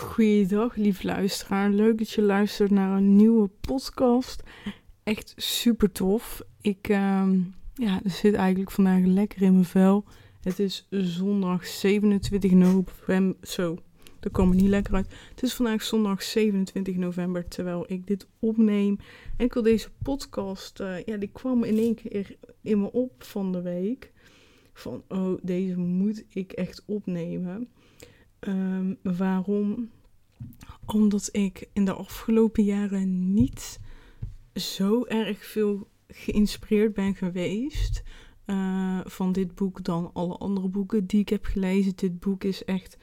Goeiedag, lief luisteraar. Leuk dat je luistert naar een nieuwe podcast. Echt super tof. Ik ehm, ja, zit eigenlijk vandaag lekker in mijn vel. Het is zondag 27 november. Zo, dat komt niet lekker uit. Het is vandaag zondag 27 november, terwijl ik dit opneem. En ik wil deze podcast, uh, ja, die kwam in één keer in me op van de week. Van, oh, deze moet ik echt opnemen. Um, waarom? Omdat ik in de afgelopen jaren niet zo erg veel geïnspireerd ben geweest uh, van dit boek dan alle andere boeken die ik heb gelezen. Dit boek is echt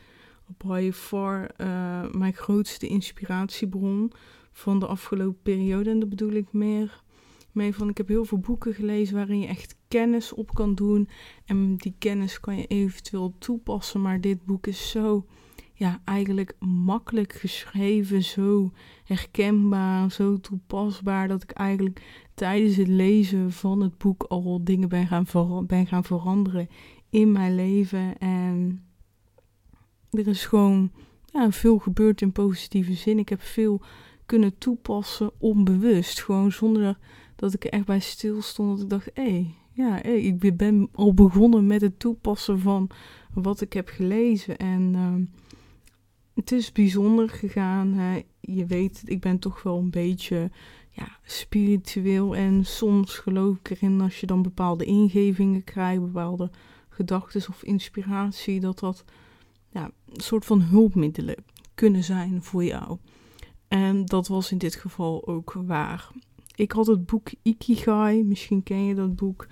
by far uh, mijn grootste inspiratiebron van de afgelopen periode. En dat bedoel ik meer mee van ik heb heel veel boeken gelezen waarin je echt kennis op kan doen. En die kennis kan je eventueel toepassen. Maar dit boek is zo, ja, eigenlijk makkelijk geschreven. Zo herkenbaar, zo toepasbaar. Dat ik eigenlijk tijdens het lezen van het boek al dingen ben gaan, ben gaan veranderen in mijn leven. En er is gewoon ja, veel gebeurd in positieve zin. Ik heb veel kunnen toepassen onbewust. Gewoon zonder dat ik er echt bij stil stond. Dat ik dacht, hé, hey, ja, hey, ik ben al begonnen met het toepassen van wat ik heb gelezen. En uh, het is bijzonder gegaan. Hè. Je weet, ik ben toch wel een beetje ja, spiritueel. En soms geloof ik erin als je dan bepaalde ingevingen krijgt, bepaalde gedachten of inspiratie, dat dat ja, een soort van hulpmiddelen kunnen zijn voor jou. En dat was in dit geval ook waar. Ik had het boek Ikigai, misschien ken je dat boek.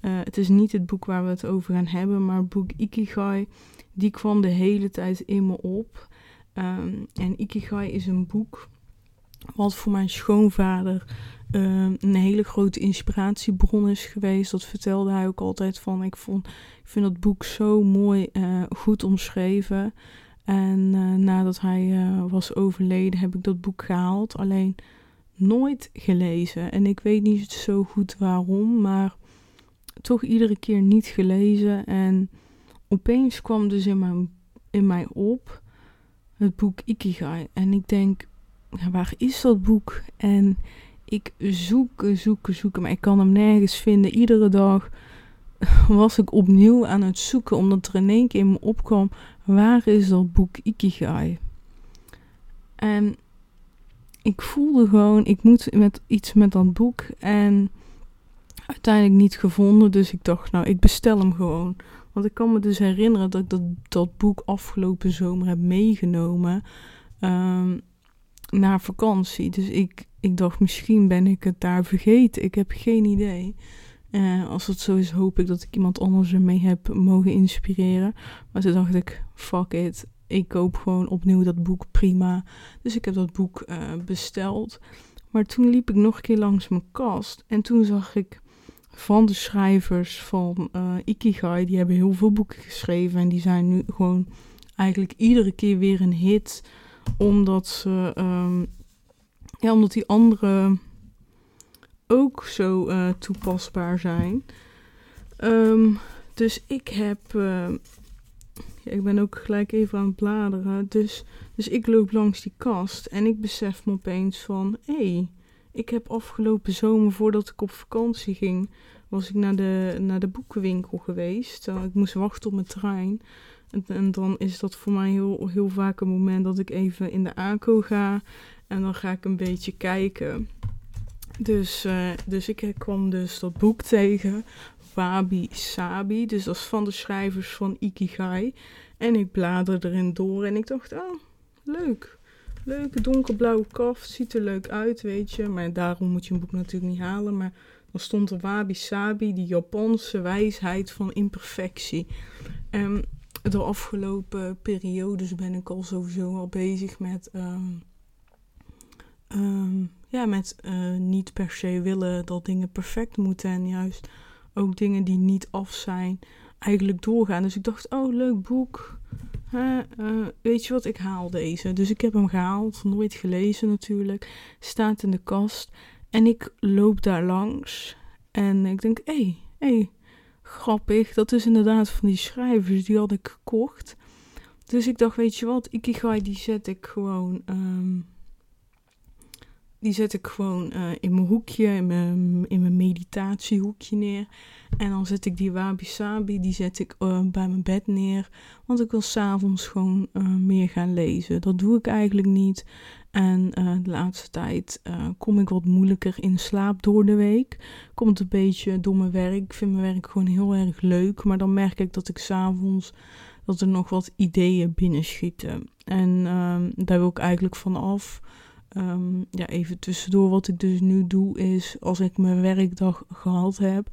Uh, het is niet het boek waar we het over gaan hebben, maar het boek Ikigai, die kwam de hele tijd in me op. Um, en Ikigai is een boek wat voor mijn schoonvader uh, een hele grote inspiratiebron is geweest. Dat vertelde hij ook altijd van. Ik, vond, ik vind dat boek zo mooi, uh, goed omschreven. En uh, nadat hij was overleden, heb ik dat boek gehaald. Alleen nooit gelezen. En ik weet niet zo goed waarom, maar toch iedere keer niet gelezen. En opeens kwam dus in, mijn, in mij op het boek Ikigai. En ik denk, waar is dat boek? En ik zoek, zoeken, zoeken, maar ik kan hem nergens vinden. Iedere dag was ik opnieuw aan het zoeken, omdat er in één keer in me opkwam, waar is dat boek Ikigai? En ik voelde gewoon, ik moet met iets met dat boek. En uiteindelijk niet gevonden. Dus ik dacht, nou, ik bestel hem gewoon. Want ik kan me dus herinneren dat ik dat, dat boek afgelopen zomer heb meegenomen um, naar vakantie. Dus ik, ik dacht, misschien ben ik het daar vergeten. Ik heb geen idee. Uh, als het zo is, hoop ik dat ik iemand anders ermee heb mogen inspireren. Maar toen dacht ik, fuck it ik koop gewoon opnieuw dat boek prima. Dus ik heb dat boek uh, besteld. Maar toen liep ik nog een keer langs mijn kast. En toen zag ik van de schrijvers van uh, Ikigai, die hebben heel veel boeken geschreven. En die zijn nu gewoon eigenlijk iedere keer weer een hit. Omdat ze, um, ja, omdat die andere ook zo uh, toepasbaar zijn. Um, dus ik heb ik ben ook gelijk even aan het bladeren. Dus, dus ik loop langs die kast en ik besef me opeens van... Hé, ik heb afgelopen zomer voordat ik op vakantie ging... was ik naar de, naar de boekenwinkel geweest. Uh, ik moest wachten op mijn trein. En, en, dan is dat voor mij heel, heel vaak een moment dat ik even in de ACO ga. En dan ga ik een beetje kijken. Dus, uh, dus ik kwam dus dat boek tegen Wabi Sabi. Dus dat is van de schrijvers van Ikigai. En ik bladerde erin door en ik dacht, oh, leuk. Leuke donkerblauwe kaft, ziet er leuk uit, weet je. Maar daarom moet je een boek natuurlijk niet halen. Maar dan stond er Wabi Sabi, die Japanse wijsheid van imperfectie. En de afgelopen periodes ben ik al sowieso al bezig met... Um, um, ja, met uh, niet per se willen dat dingen perfect moeten en juist ook dingen die niet af zijn, eigenlijk doorgaan. Dus ik dacht, oh, leuk boek. Uh, weet je wat, ik haal deze. Dus ik heb hem gehaald, nooit gelezen natuurlijk. Staat in de kast. En ik loop daar langs. En ik denk, hé, hey, hey, grappig. Dat is inderdaad van die schrijvers, die had ik gekocht. Dus ik dacht, weet je wat, Ikigai die zet ik gewoon... ehm, die zet ik gewoon eh, in mijn hoekje, in mijn, in mijn meditatiehoekje neer. En dan zet ik die wabi-sabi, die zet ik eh, bij mijn bed neer. Want ik wil s'avonds gewoon eh, meer gaan lezen. Dat doe ik eigenlijk niet. En de laatste tijd kom ik wat moeilijker in slaap door de week. Komt een beetje door mijn werk. Ik vind mijn werk gewoon heel erg leuk. Maar dan merk ik dat ik s'avonds dat er nog wat ideeën binnenschieten. En ehm, daar wil ik eigenlijk van af. Um, ja, even tussendoor, wat ik dus nu doe, is als ik mijn werkdag gehad heb,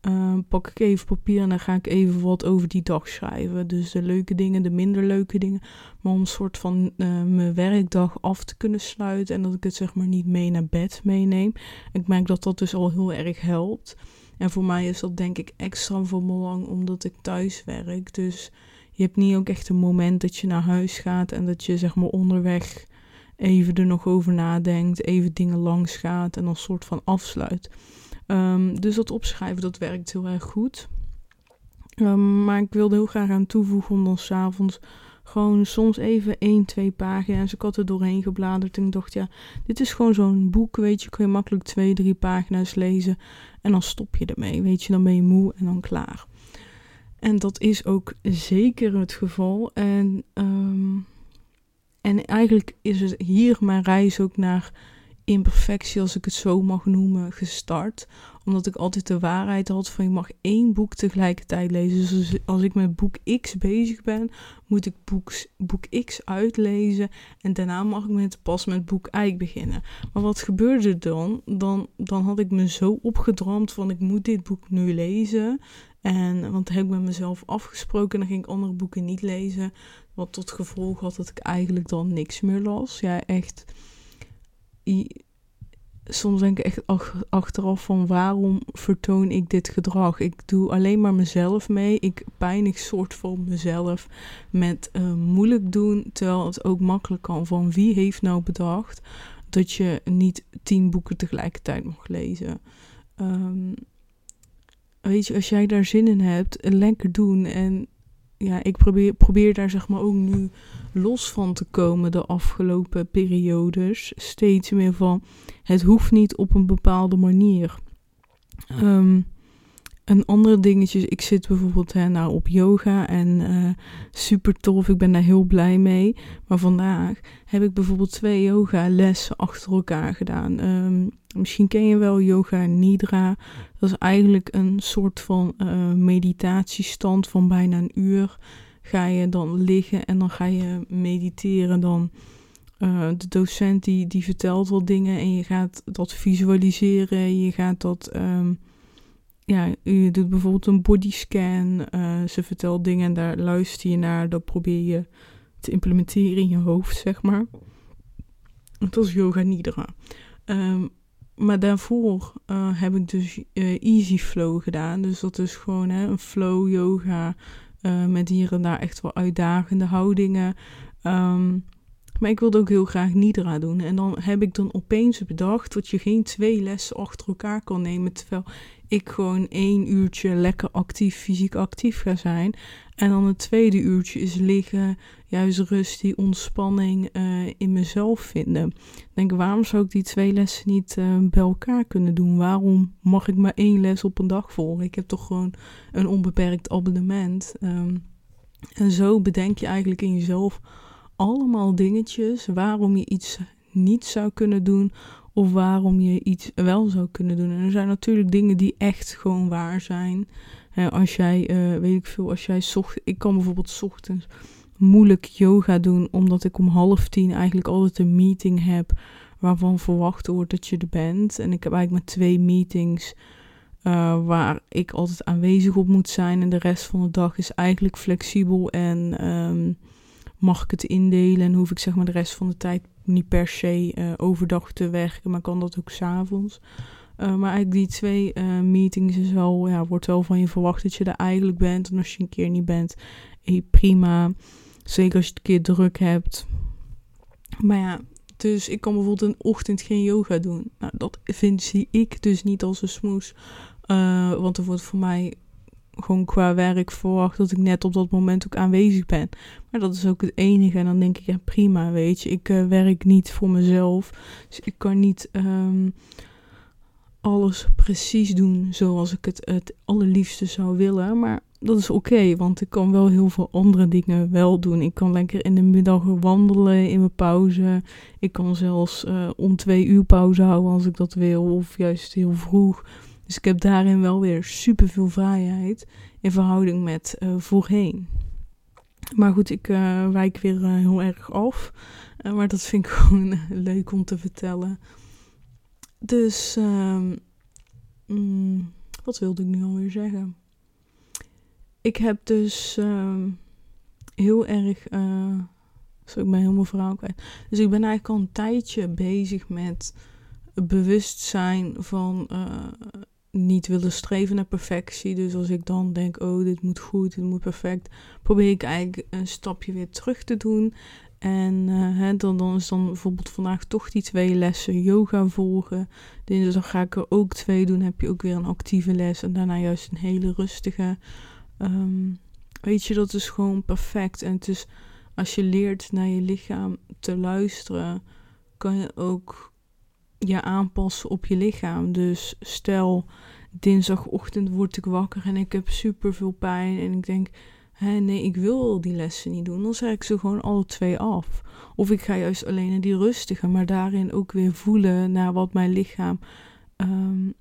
um, pak ik even papier en dan ga ik even wat over die dag schrijven. Dus de leuke dingen, de minder leuke dingen. Maar om een soort van uh, mijn werkdag af te kunnen sluiten en dat ik het zeg maar niet mee naar bed meeneem. Ik merk dat dat dus al heel erg helpt. En voor mij is dat denk ik extra van belang omdat ik thuis werk. Dus je hebt niet ook echt een moment dat je naar huis gaat en dat je zeg maar onderweg even er nog over nadenkt, even dingen langs gaat en dan soort van afsluit. Um, dus dat opschrijven, dat werkt heel erg goed. Um, maar ik wilde heel graag aan toevoegen om dan s'avonds gewoon soms even één, twee pagina's. Dus ik had er doorheen gebladerd en ik dacht, ja, dit is gewoon zo'n boek, weet je. Kun je makkelijk twee, drie pagina's lezen en dan stop je ermee, weet je. Dan ben je moe en dan klaar. En dat is ook zeker het geval. En um, en eigenlijk is het hier mijn reis ook naar imperfectie, als ik het zo mag noemen, gestart. Omdat ik altijd de waarheid had van je mag één boek tegelijkertijd lezen. Dus als ik met boek X bezig ben, moet ik boek X uitlezen. En daarna mag ik met, pas met boek Y beginnen. Maar wat gebeurde dan? Dan, dan had ik me zo opgedroomd van ik moet dit boek nu lezen. En, want heb ik met mezelf afgesproken en dan ging ik andere boeken niet lezen. Wat tot gevolg had dat ik eigenlijk dan niks meer las. Ja, echt. Soms denk ik echt achteraf van waarom vertoon ik dit gedrag? Ik doe alleen maar mezelf mee. Ik pijnig soort van mezelf met uh, moeilijk doen. Terwijl het ook makkelijk kan. Van wie heeft nou bedacht dat je niet tien boeken tegelijkertijd mag lezen? Um, weet je, als jij daar zin in hebt, lekker doen. En ja, ik probeer, probeer daar zeg maar ook nu los van te komen de afgelopen periodes. Steeds meer van, het hoeft niet op een bepaalde manier. Um, een andere dingetje, ik zit bijvoorbeeld hè, nou, op yoga en uh, super tof, ik ben daar heel blij mee. Maar vandaag heb ik bijvoorbeeld twee yoga lessen achter elkaar gedaan. Um, misschien ken je wel yoga nidra. Dat is eigenlijk een soort van uh, meditatiestand van bijna een uur. Ga je dan liggen en dan ga je mediteren. Dan uh, de docent die, die vertelt wat dingen en je gaat dat visualiseren. Je gaat dat... Um, ja, je doet bijvoorbeeld een bodyscan. Uh, ze vertelt dingen en daar luister je naar. Dat probeer je te implementeren in je hoofd, zeg maar. Dat is yoga nidra. Um, maar daarvoor uh, heb ik dus uh, easy flow gedaan. Dus dat is gewoon hè, een flow yoga. Met hier en daar echt wel uitdagende houdingen. Um, maar ik wilde ook heel graag Nidra doen. En dan heb ik dan opeens bedacht dat je geen twee lessen achter elkaar kan nemen. Terwijl ik gewoon één uurtje lekker actief, fysiek actief ga zijn. En dan het tweede uurtje is liggen, juist rust, die ontspanning uh, in mezelf vinden. denk, waarom zou ik die twee lessen niet uh, bij elkaar kunnen doen? Waarom mag ik maar één les op een dag volgen? Ik heb toch gewoon een onbeperkt abonnement. Um, en zo bedenk je eigenlijk in jezelf allemaal dingetjes waarom je iets niet zou kunnen doen of waarom je iets wel zou kunnen doen. En er zijn natuurlijk dingen die echt gewoon waar zijn. als jij, uh, weet ik veel, als jij zocht, ik kan bijvoorbeeld ochtends moeilijk yoga doen, omdat ik om half tien eigenlijk altijd een meeting heb waarvan verwacht wordt dat je er bent. En ik heb eigenlijk maar twee meetings uh, waar ik altijd aanwezig op moet zijn. En de rest van de dag is eigenlijk flexibel en um, mag ik het indelen en hoef ik zeg maar de rest van de tijd niet per se uh, overdag te werken, maar kan dat ook s'avonds. Uh, maar eigenlijk die twee uh, meetings is wel, ja, wordt wel van je verwacht dat je er eigenlijk bent. En als je een keer niet bent, hey, prima. Zeker als je het een keer druk hebt. Maar ja, dus ik kan bijvoorbeeld een ochtend geen yoga doen. Nou, dat vind zie ik dus niet als een smoes. want er wordt voor mij gewoon qua werk verwacht dat ik net op dat moment ook aanwezig ben. Maar dat is ook het enige. En dan denk ik, ja prima, weet je. Ik uh, werk niet voor mezelf. Dus ik kan niet um, alles precies doen zoals ik het het allerliefste zou willen. Maar dat is oké, want ik kan wel heel veel andere dingen wel doen. Ik kan lekker in de middag wandelen in mijn pauze. Ik kan zelfs uh, om twee uur pauze houden als ik dat wil, of juist heel vroeg. Dus ik heb daarin wel weer super veel vrijheid in verhouding met uh, voorheen. Maar goed, ik uh, wijk weer heel erg af. maar dat vind ik gewoon leuk om te vertellen. Dus, um, mm, wat wilde ik nu alweer zeggen? ik heb dus uh, heel erg. Zo, ik ben helemaal verhaal kwijt. Dus ik ben eigenlijk al een tijdje bezig met bewustzijn van niet willen streven naar perfectie. Dus als ik dan denk, oh, dit moet goed, dit moet perfect, probeer ik eigenlijk een stapje weer terug te doen. En uh, hè, dan, dan is dan bijvoorbeeld vandaag toch die twee lessen yoga volgen. Dinsdag ga ik er ook twee doen. Heb je ook weer een actieve les. En daarna juist een hele rustige. Um, weet je, dat is gewoon perfect. En het is, als je leert naar je lichaam te luisteren, kan je ook je aanpassen op je lichaam. Dus stel, dinsdagochtend word ik wakker en ik heb super veel pijn. En ik denk, hé, nee, ik wil die lessen niet doen. Dan zeg ik ze gewoon alle twee af. Of ik ga juist alleen naar die rustige, maar daarin ook weer voelen naar wat mijn lichaam um,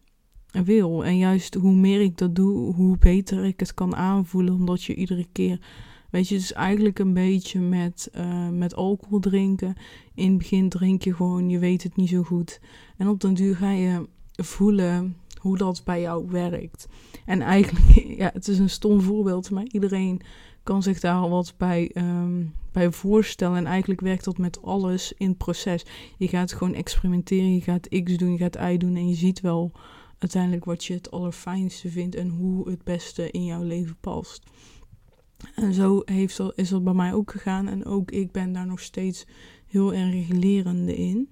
wil. En juist hoe meer ik dat doe, hoe beter ik het kan aanvoelen. Omdat je iedere keer. Weet je, is eigenlijk een beetje met, uh, met alcohol drinken. In het begin drink je gewoon, je weet het niet zo goed. En op den duur ga je voelen hoe dat bij jou werkt. En eigenlijk, ja, het is een stom voorbeeld, maar iedereen kan zich daar al wat bij, um, bij voorstellen. En eigenlijk werkt dat met alles in het proces. Je gaat gewoon experimenteren, je gaat X doen, je gaat Y doen en je ziet wel uiteindelijk wat je het allerfijnste vindt en hoe het beste in jouw leven past. En zo heeft is dat bij mij ook gegaan. En ook ik ben daar nog steeds heel erg lerende in.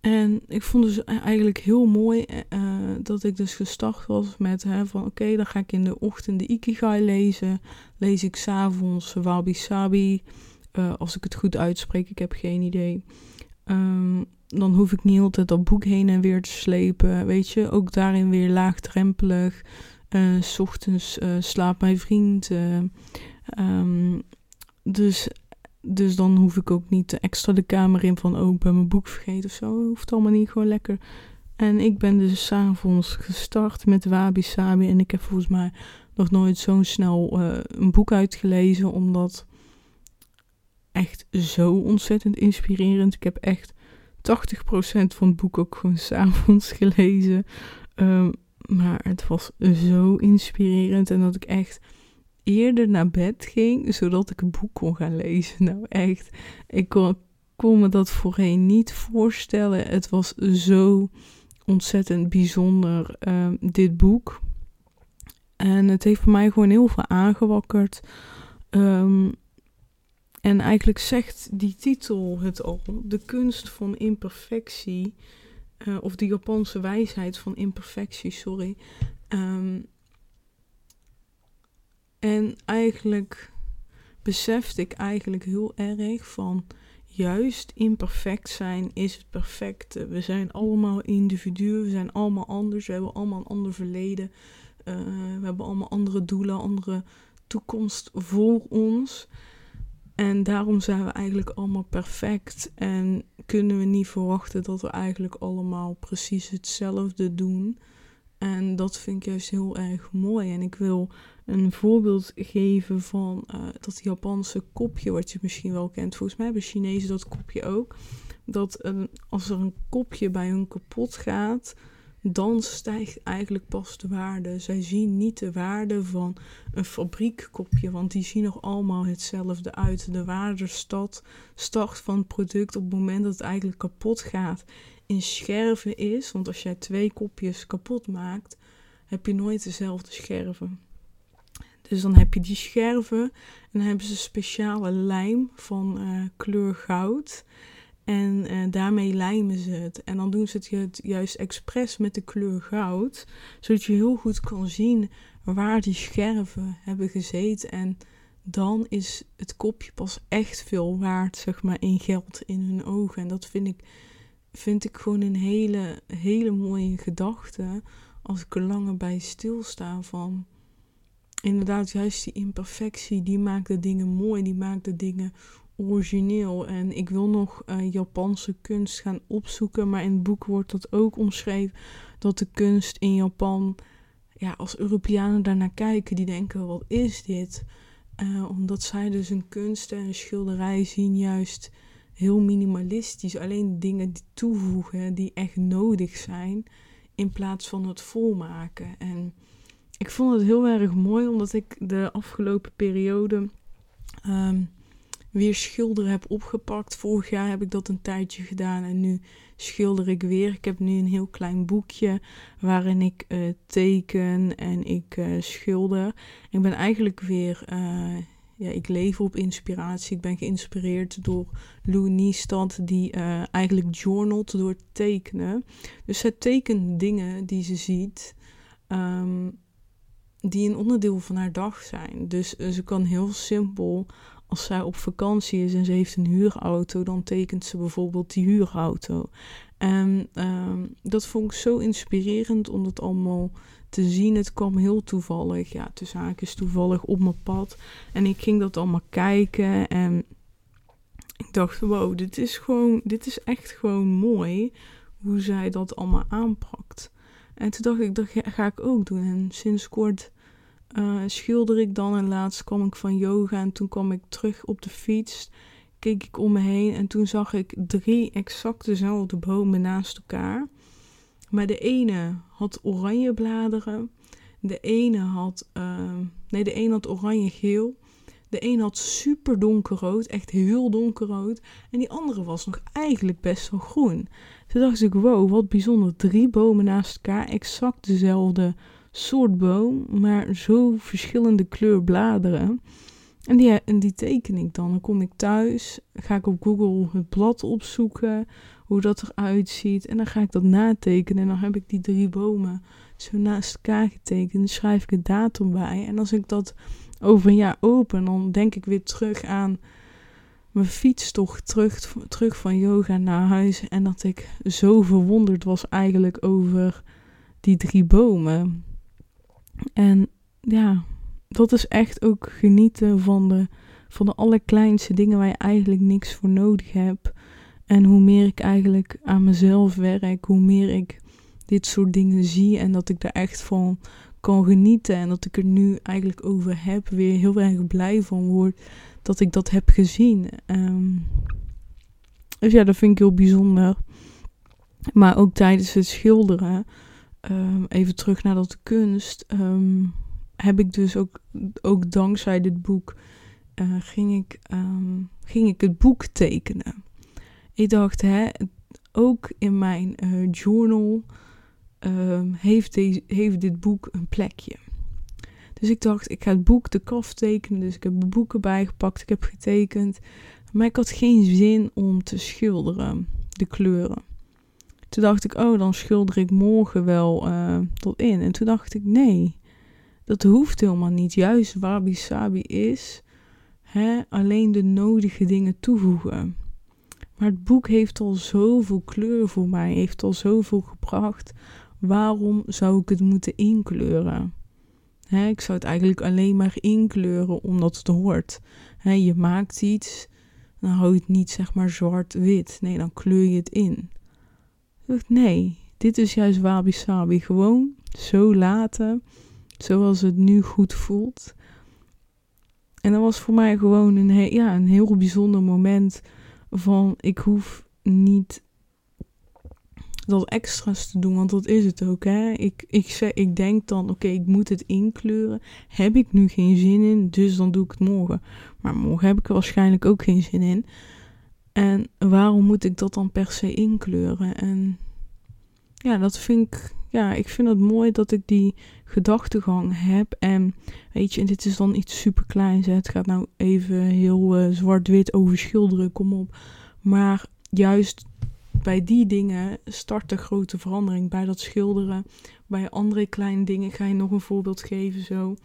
En ik vond dus eigenlijk heel mooi uh, dat ik dus gestart was met hè, van oké, dan ga ik in de ochtend de Ikigai lezen. Lees ik s'avonds Wabi Sabi. Uh, als ik het goed uitspreek, ik heb geen idee. Um, dan hoef ik niet altijd dat boek heen en weer te slepen. Weet je, ook daarin weer laagdrempelig. Uh, s ochtends uh, slaapt mijn vriend. Uh, um, dus, dus dan hoef ik ook niet extra de kamer in van... oh, ik mijn boek vergeten of zo. Hoeft allemaal niet, gewoon lekker. En ik ben dus s'avonds gestart met Wabi Sabi. En ik heb volgens mij nog nooit zo snel een boek uitgelezen. Omdat echt zo ontzettend inspirerend. Ik heb echt 80% van het boek ook gewoon s'avonds gelezen. Um, maar het was zo inspirerend en dat ik echt eerder naar bed ging, zodat ik een boek kon gaan lezen. Nou echt, ik kon, me dat voorheen niet voorstellen. Het was zo ontzettend bijzonder, um, dit boek. En het heeft voor mij gewoon heel veel aangewakkerd. Um, en eigenlijk zegt die titel het al: de kunst van imperfectie, uh, of de Japanse wijsheid van imperfectie, sorry. Um, en eigenlijk besefte ik eigenlijk heel erg van juist imperfect zijn is het perfecte. We zijn allemaal individuen, we zijn allemaal anders, we hebben allemaal een ander verleden, uh, we hebben allemaal andere doelen, andere toekomst voor ons. En daarom zijn we eigenlijk allemaal perfect en kunnen we niet verwachten dat we eigenlijk allemaal precies hetzelfde doen. En dat vind ik juist heel erg mooi. En ik wil een voorbeeld geven van uh, dat Japanse kopje, wat je misschien wel kent. Volgens mij hebben Chinezen dat kopje ook. Dat als er een kopje bij hun kapot gaat, dan stijgt eigenlijk pas de waarde. Zij zien niet de waarde van een fabriekkopje, want die zien nog allemaal hetzelfde uit. De waarde start, van het product op het moment dat het eigenlijk kapot gaat in scherven is. Want als jij twee kopjes kapot maakt, heb je nooit dezelfde scherven. Dus dan heb je die scherven en dan hebben ze speciale lijm van uh, kleur goud. En uh, daarmee lijmen ze het. En dan doen ze het juist expres met de kleur goud. Zodat je heel goed kan zien waar die scherven hebben gezeten. En dan is het kopje pas echt veel waard, zeg maar, in geld in hun ogen. En dat vind ik, vind ik gewoon een hele, hele mooie gedachte. Als ik er langer bij stilsta van... Inderdaad, juist die imperfectie, die maakt de dingen mooi. Die maakt de dingen origineel. En ik wil nog uh, Japanse kunst gaan opzoeken. Maar in het boek wordt dat ook omschreven. Dat de kunst in Japan... Ja, als Europeanen daarnaar kijken, die denken, wat is dit? Uh, omdat zij dus een kunst en een schilderij zien juist heel minimalistisch. Alleen dingen die toevoegen die echt nodig zijn. In plaats van het volmaken. En ik vond het heel erg mooi omdat ik de afgelopen periode um, weer schilderen heb opgepakt. Vorig jaar heb ik dat een tijdje gedaan en nu schilder ik weer. Ik heb nu een heel klein boekje waarin ik uh, teken en ik uh, schilder. Ik ben eigenlijk weer, uh, ja, ik leef op inspiratie. Ik ben geïnspireerd door Lou Niestad, die eigenlijk journalt door tekenen. Dus zij tekent dingen die ze ziet. Um, die een onderdeel van haar dag zijn. Dus ze kan heel simpel als zij op vakantie is en ze heeft een huurauto, dan tekent ze bijvoorbeeld die huurauto. En um, dat vond ik zo inspirerend om dat allemaal te zien. Het kwam heel toevallig, ja, tussen haakjes toevallig op mijn pad. En ik ging dat allemaal kijken en ik dacht, wow, dit is gewoon, dit is echt gewoon mooi hoe zij dat allemaal aanpakt. En toen dacht ik, dat ga ik ook doen. En sinds kort uh, schilder ik dan en laatst kwam ik van yoga en toen kwam ik terug op de fiets. Keek ik om me heen en toen zag ik drie exact dezelfde bomen naast elkaar. Maar de ene had oranje bladeren, de ene had, uh, nee, de ene had oranje-geel, de een had super donkerrood, echt heel donkerrood, en die andere was nog eigenlijk best wel groen. Toen dacht ik, wow, wat bijzonder, drie bomen naast elkaar, exact dezelfde soort boom, maar zo verschillende kleur bladeren. En die, die teken ik dan. Dan kom ik thuis, ga ik op Google het blad opzoeken, hoe dat eruit ziet. En dan ga ik dat natekenen. En dan heb ik die drie bomen zo naast elkaar getekend. Schrijf ik een datum bij. En als ik dat over een jaar open, dan denk ik weer terug aan mijn fietstocht terug, terug van yoga naar huis. En dat ik zo verwonderd was eigenlijk over die drie bomen. En ja, dat is echt ook genieten van de, van de allerkleinste dingen waar je eigenlijk niks voor nodig hebt. En hoe meer ik eigenlijk aan mezelf werk, hoe meer ik dit soort dingen zie en dat ik daar echt van kan genieten en dat ik er nu eigenlijk over heb, weer heel erg blij van word dat ik dat heb gezien. Um, dus ja, dat vind ik heel bijzonder. Maar ook tijdens het schilderen um, even terug naar dat kunst, um, heb ik dus ook, ook dankzij dit boek, uh, ging, ik, um, ging ik het boek tekenen. Ik dacht, hè, ook in mijn uh, journal heeft, deze, heeft dit boek een plekje. Dus ik dacht, ik ga het boek de kaf tekenen. Dus ik heb boeken bijgepakt, ik heb getekend. Maar ik had geen zin om te schilderen, de kleuren. Toen dacht ik, oh, dan schilder ik morgen wel uh, tot in. En toen dacht ik, nee, dat hoeft helemaal niet. Juist wabi sabi is hè, alleen de nodige dingen toevoegen. Maar het boek heeft al zoveel kleur voor mij, heeft al zoveel gebracht. Waarom zou ik het moeten inkleuren? Hè, ik zou het eigenlijk alleen maar inkleuren omdat het hoort. Hè, je maakt iets, dan hou je het niet zeg maar zwart-wit. Nee, dan kleur je het in nee, dit is juist wabi sabi. Gewoon zo laten, zoals het nu goed voelt. En dat was voor mij gewoon een, ja, een heel bijzonder moment van ik hoef niet dat extra's te doen, want dat is het ook. Hè? Ik, ik, ik denk dan, oké, ik moet het inkleuren. Heb ik nu geen zin in, dus dan doe ik het morgen. Maar morgen heb ik er waarschijnlijk ook geen zin in. En waarom moet ik dat dan per se inkleuren? En ja, dat vind ik, ja, ik vind het mooi dat ik die gedachtegang heb. En weet je, en dit is dan iets super kleins. Het gaat nou even heel uh, zwart-wit over schilderen, kom op. Maar juist bij die dingen start de grote verandering. Bij dat schilderen, bij andere kleine dingen ga je nog een voorbeeld geven zo.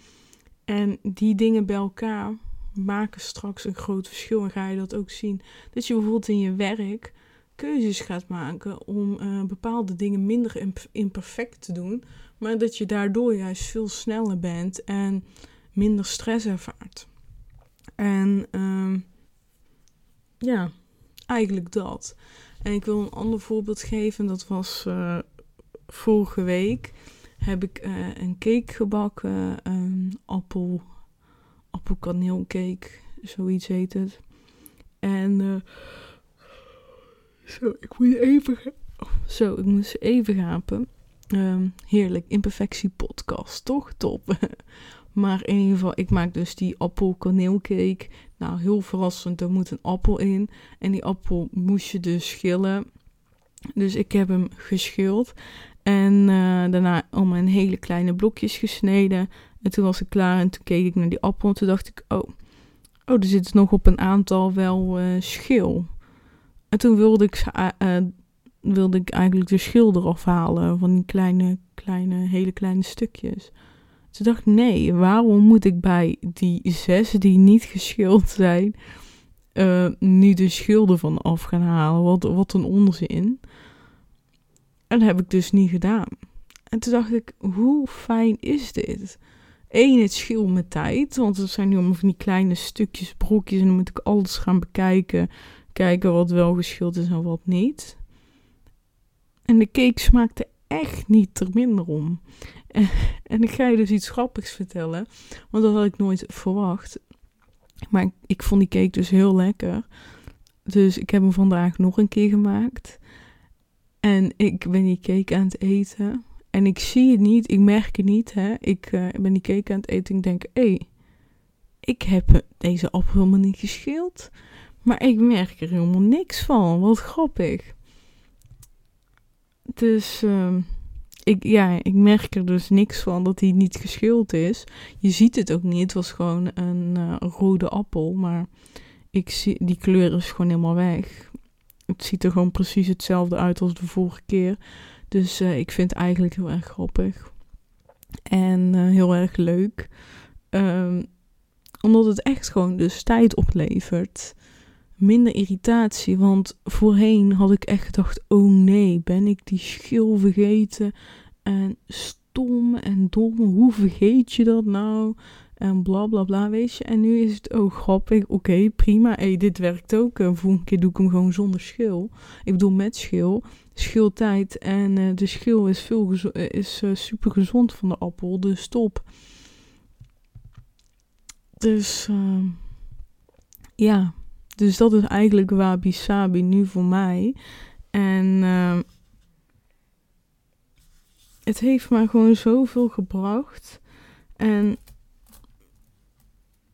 En die dingen bij elkaar maken straks een groot verschil. En ga je dat ook zien. Dat je bijvoorbeeld in je werk keuzes gaat maken om uh, bepaalde dingen minder imperfect te doen. Maar dat je daardoor juist veel sneller bent en minder stress ervaart. En uh, ja, eigenlijk dat. En ik wil een ander voorbeeld geven. Dat was uh, vorige week. Heb ik uh, een cake gebakken. Een appel, appelkaneelcake. Zoiets heet het. En uh, zo, ik moet even... Zo, ik moest even gapen. Um, heerlijk, imperfectie podcast, toch? Top. maar in ieder geval, ik maak dus die appel-kaneelcake. Nou, heel verrassend, er moet een appel in. En die appel moest je dus schillen. Dus ik heb hem geschild. En uh, daarna allemaal in hele kleine blokjes gesneden. En toen was ik klaar en toen keek ik naar die appel. En toen dacht ik, oh, oh er zit nog op een aantal wel uh, schil. En toen wilde ik, uh, wilde ik eigenlijk de schil eraf halen van die kleine, kleine, hele kleine stukjes. Toen dacht ik, nee, waarom moet ik bij die zes die niet geschild zijn, uh, nu de schilden van af gaan halen? Wat, wat een onzin. En dat heb ik dus niet gedaan. En toen dacht ik, hoe fijn is dit? Het scheelt met tijd, want het zijn nu allemaal van die kleine stukjes, brokjes en dan moet ik alles gaan bekijken. Kijken wat wel geschild is en wat niet. En de cake smaakte echt niet ter minder om. En, ik ga je dus iets grappigs vertellen. Want dat had ik nooit verwacht. Maar ik vond die cake dus heel lekker. Dus ik heb hem vandaag nog een keer gemaakt. En ik ben die cake aan het eten. En ik zie het niet, ik merk het niet. Hè. Ik uh, ben die cake aan het eten en ik denk, hé, hey, ik heb deze appel helemaal niet geschild. Maar ik merk er helemaal niks van. Wat grappig. Dus uh, ik, ja, ik merk er dus niks van dat hij niet geschild is. Je ziet het ook niet. Het was gewoon een uh, rode appel. Maar ik zie, die kleur is gewoon helemaal weg. Het ziet er gewoon precies hetzelfde uit als de vorige keer. Dus uh, ik vind het eigenlijk heel erg grappig. En uh, heel erg leuk. Um, omdat het echt gewoon dus tijd oplevert minder irritatie. Want voorheen had ik echt gedacht: oh nee, ben ik die schil vergeten? En stom en dom, hoe vergeet je dat nou? En bla bla bla, weet je. En nu is het ook oh, grappig. Oké, prima. Hey, dit werkt ook. Uh, volgende keer doe ik hem gewoon zonder schil. Ik bedoel met schil. Schiltijd. En uh, de schil is, veel is uh, super gezond van de appel. Dus top. Dus ehm, ja. Dus dat is eigenlijk Wabi Sabi nu voor mij. En uh, het heeft me gewoon zoveel gebracht. En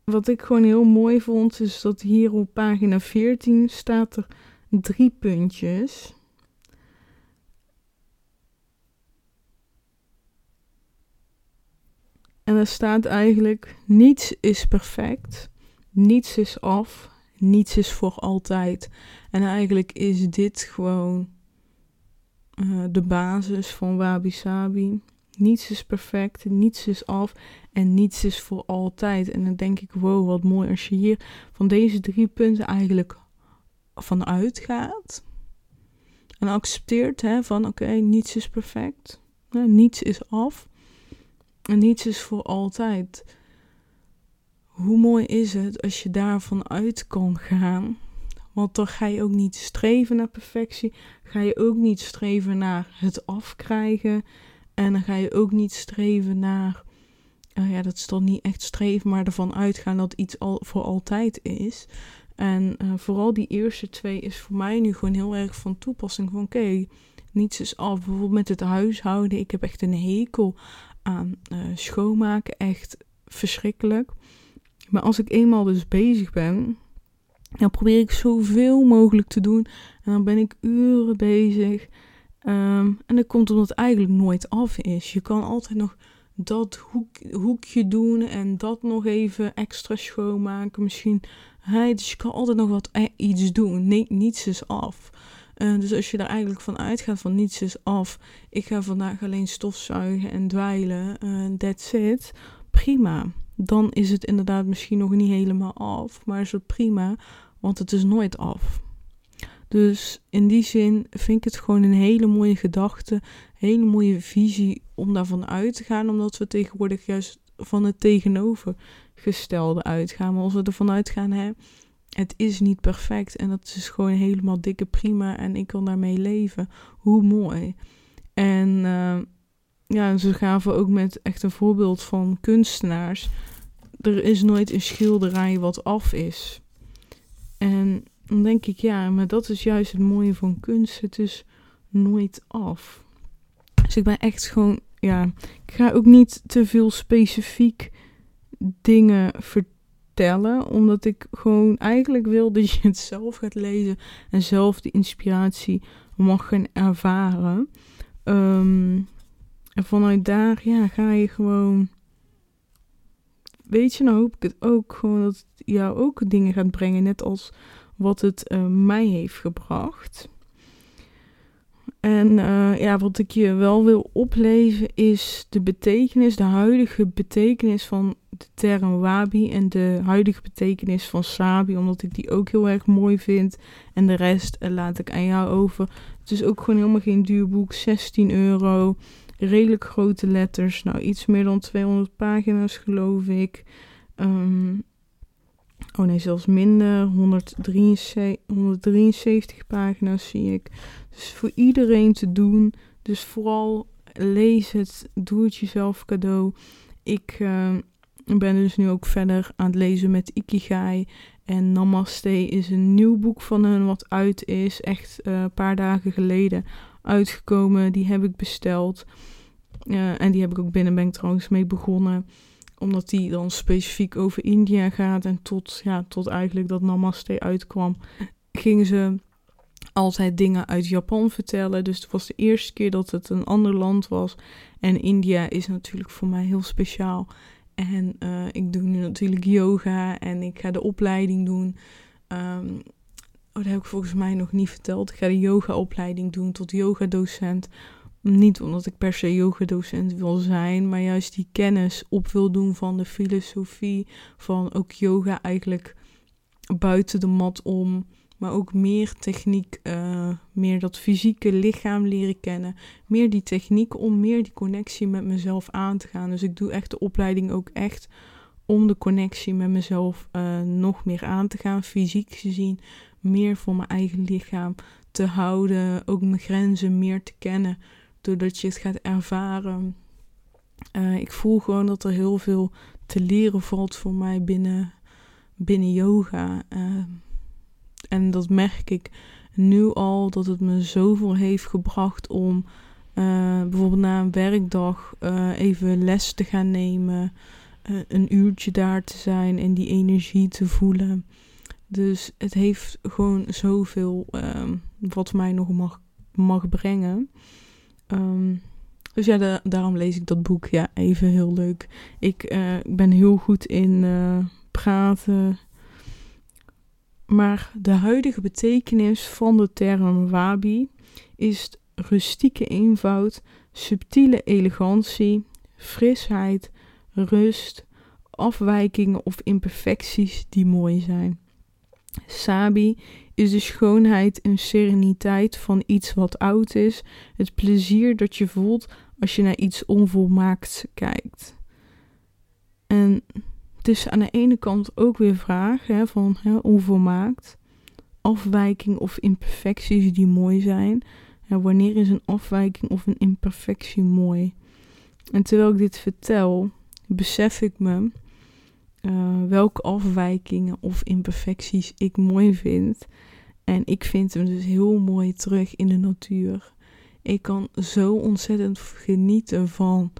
wat ik gewoon heel mooi vond, is dat hier op pagina 14 staat er drie puntjes. En er staat eigenlijk: niets is perfect, niets is af, niets is voor altijd. En eigenlijk is dit gewoon uh, de basis van Wabi Sabi. Niets is perfect, niets is af en niets is voor altijd. En dan denk ik, wow, wat mooi als je hier van deze drie punten eigenlijk vanuit gaat. En accepteert hè, van oké, niets is perfect. niets is af. En niets is voor altijd hoe mooi is het als je daarvan uit kan gaan? Want dan ga je ook niet streven naar perfectie. Ga je ook niet streven naar het afkrijgen. En dan ga je ook niet streven naar. Uh, ja, dat is dan niet echt streven, maar ervan uitgaan dat iets al voor altijd is. En uh, vooral die eerste twee is voor mij nu gewoon heel erg van toepassing. Van oké, niets is af. Bijvoorbeeld met het huishouden. Ik heb echt een hekel aan uh, schoonmaken. Echt verschrikkelijk. Maar als ik eenmaal dus bezig ben, dan probeer ik zoveel mogelijk te doen. En dan ben ik uren bezig. Um, en dat komt omdat het eigenlijk nooit af is. Je kan altijd nog dat hoek, hoekje doen en dat nog even extra schoonmaken. Misschien, hey, dus je kan altijd nog wat eh, iets doen. Nee, niets is af. Uh, dus als je er eigenlijk van uitgaat van niets is af, ik ga vandaag alleen stofzuigen en dweilen, uh, that's it, prima. Dan is het inderdaad misschien nog niet helemaal af, maar is het prima, want het is nooit af. Dus in die zin vind ik het gewoon een hele mooie gedachte, hele mooie visie om daarvan uit te gaan, omdat we tegenwoordig juist van het tegenovergestelde uitgaan. Maar als we ervan uitgaan, hè, het is niet perfect en dat is gewoon helemaal dikke prima en ik kan daarmee leven. Hoe mooi. En uh, ja, ze gaven ook met echt een voorbeeld van kunstenaars. Er is nooit een schilderij wat af is. En dan denk ik, ja, maar dat is juist het mooie van kunst. Het is nooit af. Dus ik ben echt gewoon, ja, ik ga ook niet te veel specifiek dingen vertellen, omdat ik gewoon eigenlijk wil dat je het zelf gaat lezen en zelf de inspiratie mag gaan ervaren. Um, en vanuit daar, ja, ga je gewoon. Weet je, dan hoop ik het ook gewoon dat het jou ook dingen gaat brengen, net als wat het uh, mij heeft gebracht. En uh, ja, wat ik je wel wil oplezen is de betekenis, de huidige betekenis van de term wabi en de huidige betekenis van sabi, omdat ik die ook heel erg mooi vind. En de rest uh, laat ik aan jou over. Het is ook gewoon helemaal geen duur boek, 16 euro, redelijk grote letters, nou iets meer dan 200 pagina's geloof ik. Um, Oh nee, zelfs minder. 173, 173 pagina's zie ik. Dus voor iedereen te doen. Dus vooral lees het. Doe het jezelf cadeau. Ik uh, ben dus nu ook verder aan het lezen met Ikigai. En Namaste is een nieuw boek van hen wat uit is. Echt uh, een paar dagen geleden uitgekomen. Die heb ik besteld. Uh, en die heb ik ook binnen ben ik trouwens mee begonnen omdat die dan specifiek over India gaat. En tot, ja, tot eigenlijk dat Namaste uitkwam, gingen ze altijd dingen uit Japan vertellen. Dus het was de eerste keer dat het een ander land was. En India is natuurlijk voor mij heel speciaal. En uh, ik doe nu natuurlijk yoga en ik ga de opleiding doen. Um, oh, dat heb ik volgens mij nog niet verteld. Ik ga de yoga-opleiding doen tot yoga-docent. Niet omdat ik per se yogadocent wil zijn, maar juist die kennis op wil doen van de filosofie, van ook yoga eigenlijk buiten de mat om, maar ook meer techniek, uh, meer dat fysieke lichaam leren kennen, meer die techniek om meer die connectie met mezelf aan te gaan. Dus ik doe echt de opleiding ook echt om de connectie met mezelf uh, nog meer aan te gaan, fysiek gezien, meer voor mijn eigen lichaam te houden, ook mijn grenzen meer te kennen doordat je het gaat ervaren. Uh, ik voel gewoon dat er heel veel te leren valt voor mij binnen, binnen yoga. Uh, en dat merk ik nu al, dat het me zoveel heeft gebracht om uh, bijvoorbeeld na een werkdag even les te gaan nemen. een uurtje daar te zijn en die energie te voelen. Dus het heeft gewoon zoveel wat mij nog mag, mag brengen. Um, dus ja, daarom lees ik dat boek. Ja, even heel leuk. Ik uh, ben heel goed in uh, praten. Maar de huidige betekenis van de term wabi is rustieke eenvoud, subtiele elegantie, frisheid, rust, afwijkingen of imperfecties die mooi zijn. Sabi is de schoonheid en sereniteit van iets wat oud is, het plezier dat je voelt als je naar iets onvolmaakt kijkt. En het is aan de ene kant ook weer vraag hè, van hè, onvolmaakt, afwijking of imperfecties die mooi zijn. wanneer is een afwijking of een imperfectie mooi? En terwijl ik dit vertel, besef ik me uh, welke afwijkingen of imperfecties ik mooi vind. En ik vind hem dus heel mooi terug in de natuur. Ik kan zo ontzettend genieten van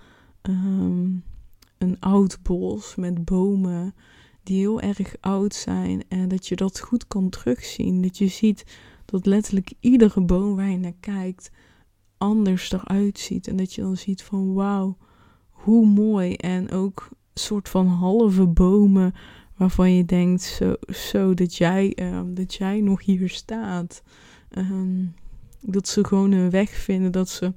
um, een oud bos met bomen die heel erg oud zijn. En dat je dat goed kan terugzien. Dat je ziet dat letterlijk iedere boom waar je naar kijkt anders eruit ziet. En dat je dan ziet van wauw, hoe mooi. En ook soort van halve bomen waarvan je denkt, zo, zo dat, jij, ehm, dat jij nog hier staat. Ehm, dat ze gewoon een weg vinden, dat ze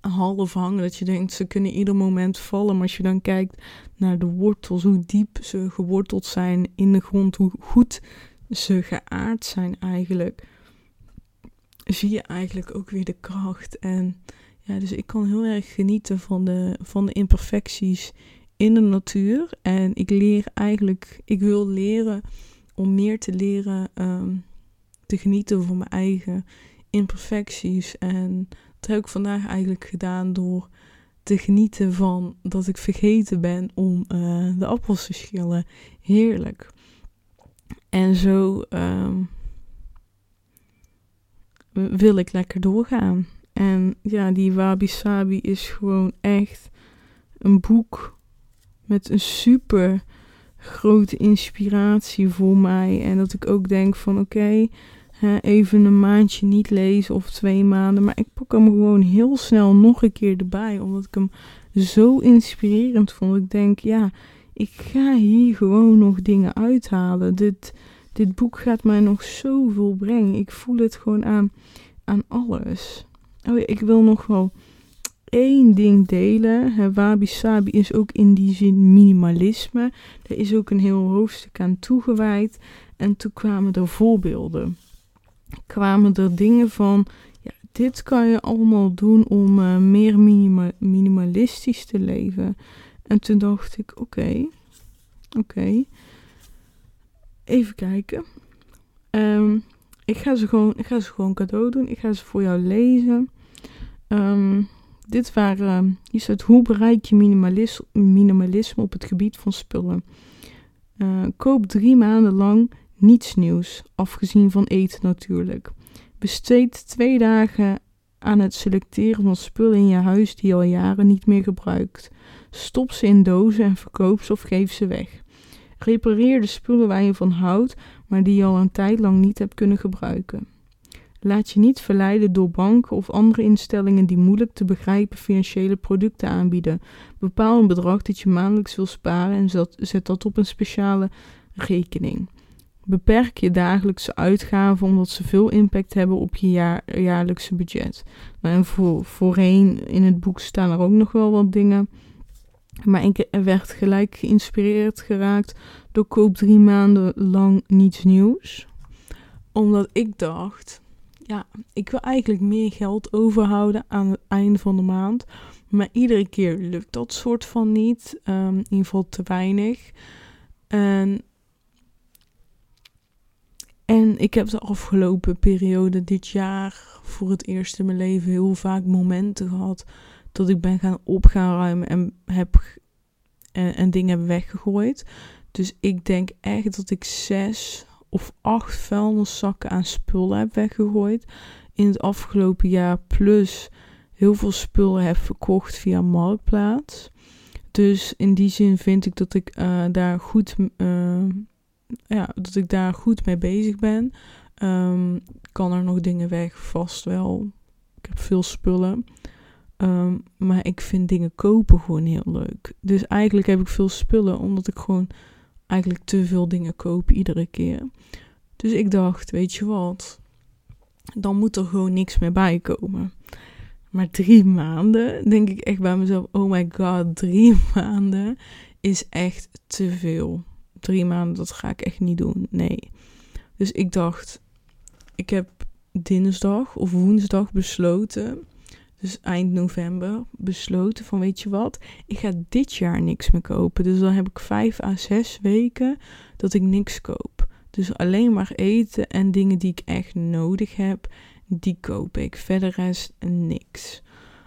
half hangen. Dat je denkt, ze kunnen ieder moment vallen. Maar als je dan kijkt naar de wortels, hoe diep ze geworteld zijn in de grond, hoe goed ze geaard zijn eigenlijk, zie je eigenlijk ook weer de kracht. En ja, dus ik kan heel erg genieten van de, van de imperfecties in de natuur. En ik leer eigenlijk, ik wil leren om meer te leren ehm, te genieten van mijn eigen imperfecties. En dat heb ik vandaag eigenlijk gedaan door te genieten van dat ik vergeten ben om uh, de appels te schillen. Heerlijk. En zo um, wil ik lekker doorgaan. En ja, die Wabi Sabi is gewoon echt een boek met een super grote inspiratie voor mij. En dat ik ook denk van oké, even een maandje niet lezen of twee maanden. Maar ik pak hem gewoon heel snel nog een keer erbij. Omdat ik hem zo inspirerend vond. Ik denk, ja, ik ga hier gewoon nog dingen uithalen. Dit, dit boek gaat mij nog zoveel brengen. Ik voel het gewoon aan, aan alles. Oh ik wil nog wel één ding delen. Wabi Sabi is ook in die zin minimalisme. Er is ook een heel hoofdstuk aan toegewijd. En toen kwamen er voorbeelden. Kwamen er dingen van, ja, dit kan je allemaal doen om uh, meer minima minimalistisch te leven. En toen dacht ik, oké, oké, even kijken. Um, ik ga, ze gewoon, ik ga ze gewoon cadeau doen. Ik ga ze voor jou lezen. Um, dit waren, hier staat, hoe bereik je minimalisme, minimalisme op het gebied van spullen? Uh, koop drie maanden lang niets nieuws, afgezien van eten natuurlijk. Besteed twee dagen aan het selecteren van spullen in je huis die je al jaren niet meer gebruikt. Stop ze in dozen en verkoop ze of geef ze weg. Repareer de spullen waar je van houdt, maar die je al een tijd lang niet hebt kunnen gebruiken. Laat je niet verleiden door banken of andere instellingen die moeilijk te begrijpen financiële producten aanbieden. Bepaal een bedrag dat je maandelijks wil sparen en zet dat op een speciale rekening. Beperk je dagelijkse uitgaven omdat ze veel impact hebben op je jaar, jaarlijkse budget. Nou, en voor, voorheen in het boek staan er ook nog wel wat dingen. Maar ik werd gelijk geïnspireerd geraakt door koop drie maanden lang niets nieuws. Omdat ik dacht, ja, ik wil eigenlijk meer geld overhouden aan het einde van de maand. Maar iedere keer lukt dat soort van niet. Um, in ieder geval te weinig. En, en ik heb de afgelopen periode dit jaar voor het eerst in mijn leven heel vaak momenten gehad dat ik ben gaan op gaan ruimen en heb en, en dingen heb weggegooid. Dus ik denk echt dat ik zes of acht vuilniszakken aan spullen heb weggegooid in het afgelopen jaar. Plus heel veel spullen heb verkocht via Marktplaats. Dus in die zin vind ik dat ik uh, daar goed, uh, ja, dat ik daar goed mee bezig ben. Um, kan er nog dingen weg? Vast wel. Ik heb veel spullen. Um, maar ik vind dingen kopen gewoon heel leuk. Dus eigenlijk heb ik veel spullen, omdat ik gewoon eigenlijk te veel dingen koop iedere keer. Dus ik dacht, weet je wat, dan moet er gewoon niks meer bij komen. Maar drie maanden, denk ik echt bij mezelf, oh my god, drie maanden is echt te veel. Drie maanden, dat ga ik echt niet doen, nee. Dus ik dacht, ik heb dinsdag of woensdag besloten dus eind november, besloten van weet je wat, ik ga dit jaar niks meer kopen. Dus dan heb ik vijf à zes weken dat ik niks koop. Dus alleen maar eten en dingen die ik echt nodig heb, die koop ik. Verder is niks.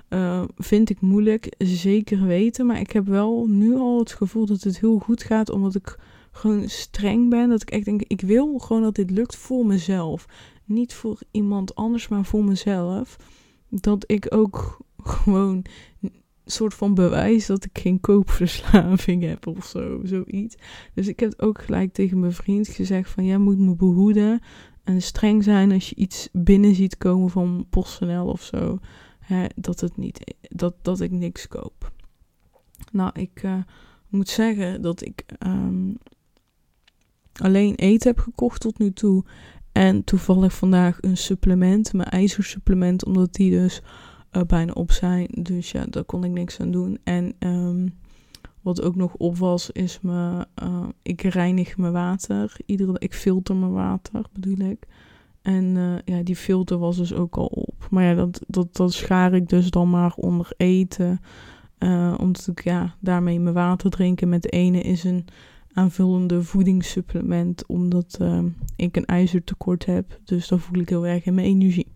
Uh, vind ik moeilijk, zeker weten. Maar ik heb wel nu al het gevoel dat het heel goed gaat, omdat ik gewoon streng ben. Dat ik echt denk, ik wil gewoon dat dit lukt voor mezelf. Niet voor iemand anders, maar voor mezelf dat ik ook gewoon een soort van bewijs dat ik geen koopverslaving heb of zo, zoiets. Dus ik heb ook gelijk tegen mijn vriend gezegd van jij moet me behoeden en streng zijn als je iets binnen ziet komen van PostNL of zo. Hè, dat, het niet, dat, dat ik niks koop. Nou, ik uh, moet zeggen dat ik um, alleen eten heb gekocht tot nu toe. En toevallig vandaag een supplement, mijn ijzersupplement, omdat die dus uh, bijna op zijn. Dus ja, daar kon ik niks aan doen. En um, wat ook nog op was, is me, uh, ik reinig mijn water. Iedere, ik filter mijn water, bedoel ik. En uh, ja, die filter was dus ook al op. Maar ja, dat, dat, dat schaar ik dus dan maar onder eten. Omdat ik ja, daarmee mijn water drinken met de ene is een aanvullende voedingssupplement. Omdat uh, ik een ijzertekort heb. Dus dan voel ik heel erg in mijn energie.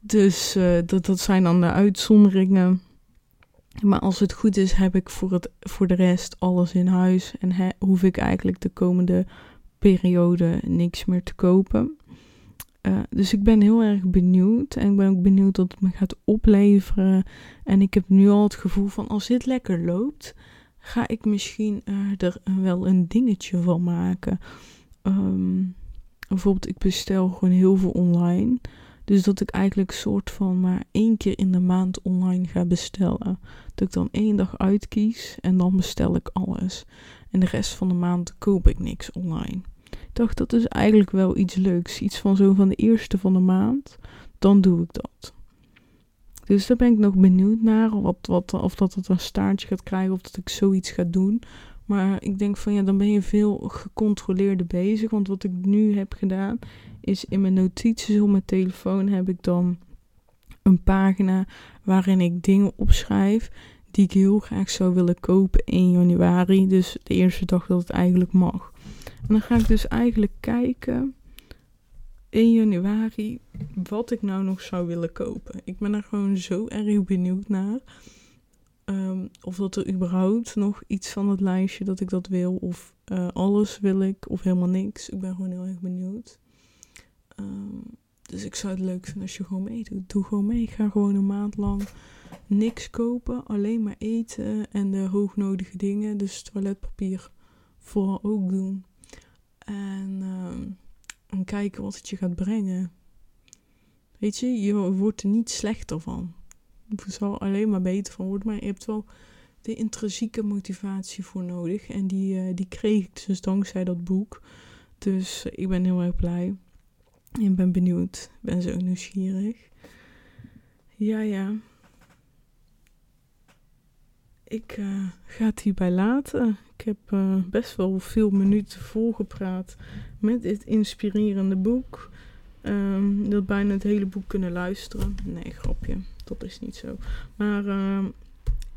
Dus dat, dat zijn dan de uitzonderingen. Maar als het goed is, heb ik voor, het, voor de rest alles in huis. En hoef ik eigenlijk de komende periode niks meer te kopen. Uh, dus ik ben heel erg benieuwd. En ik ben ook benieuwd wat het me gaat opleveren. En ik heb nu al het gevoel van als dit lekker loopt, ga ik misschien uh, er wel een dingetje van maken. Um, bijvoorbeeld, ik bestel gewoon heel veel online. Dus dat ik eigenlijk soort van maar één keer in de maand online ga bestellen. Dat ik dan één dag uitkies en dan bestel ik alles. En de rest van de maand koop ik niks online. Ik dacht, dat is eigenlijk wel iets leuks. Iets van zo van de eerste van de maand. Dan doe ik dat. Dus daar ben ik nog benieuwd naar. Wat, wat, of dat het een staartje gaat krijgen. Of dat ik zoiets ga doen. Maar ik denk van ja, dan ben je veel gecontroleerder bezig. Want wat ik nu heb gedaan, is in mijn notities op mijn telefoon heb ik dan een pagina waarin ik dingen opschrijf die ik heel graag zou willen kopen in januari. Dus de eerste dag dat het eigenlijk mag. En dan ga ik dus eigenlijk kijken in januari wat ik nou nog zou willen kopen. Ik ben er gewoon zo erg benieuwd naar. Um, of dat er überhaupt nog iets van het lijstje dat ik dat wil. Of uh, alles wil ik. Of helemaal niks. Ik ben gewoon heel erg benieuwd. Um, dus ik zou het leuk vinden als je gewoon meedoet. Doe gewoon mee. Ik ga gewoon een maand lang niks kopen. Alleen maar eten en de hoognodige dingen. Dus toiletpapier vooral ook doen. En, um, en kijken wat het je gaat brengen. Weet je, je wordt er niet slechter van. Je zal alleen maar beter van worden. Maar je hebt wel de intrinsieke motivatie voor nodig. En die, uh, die kreeg ik dus dankzij dat boek. Dus ik ben heel erg blij. Ik ben benieuwd. Ben zo nieuwsgierig. Ja, ja. Ik uh, ga het hierbij laten. Ik heb uh, best wel veel minuten volgepraat met dit inspirerende boek. Um, dat bijna het hele boek kunnen luisteren. Nee, grapje. Dat is niet zo. Maar uh,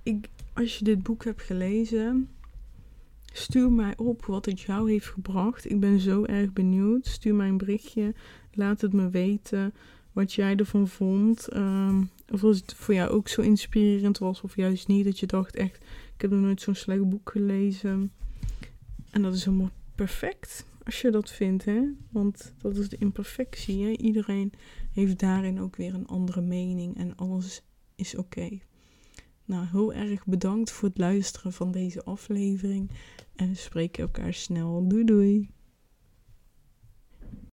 ik, als je dit boek hebt gelezen, stuur mij op wat het jou heeft gebracht. Ik ben zo erg benieuwd. Stuur mij een berichtje. Laat het me weten wat jij ervan vond. Um, of als het voor jou ook zo inspirerend was, of juist niet. Dat je dacht echt, ik heb nog nooit zo'n slecht boek gelezen. En dat is helemaal perfect als je dat vindt, hè. Want dat is de imperfectie, hè. Iedereen heeft daarin ook weer een andere mening en alles is oké. Nou, heel erg bedankt voor het luisteren van deze aflevering. En we spreken elkaar snel. Doei doei.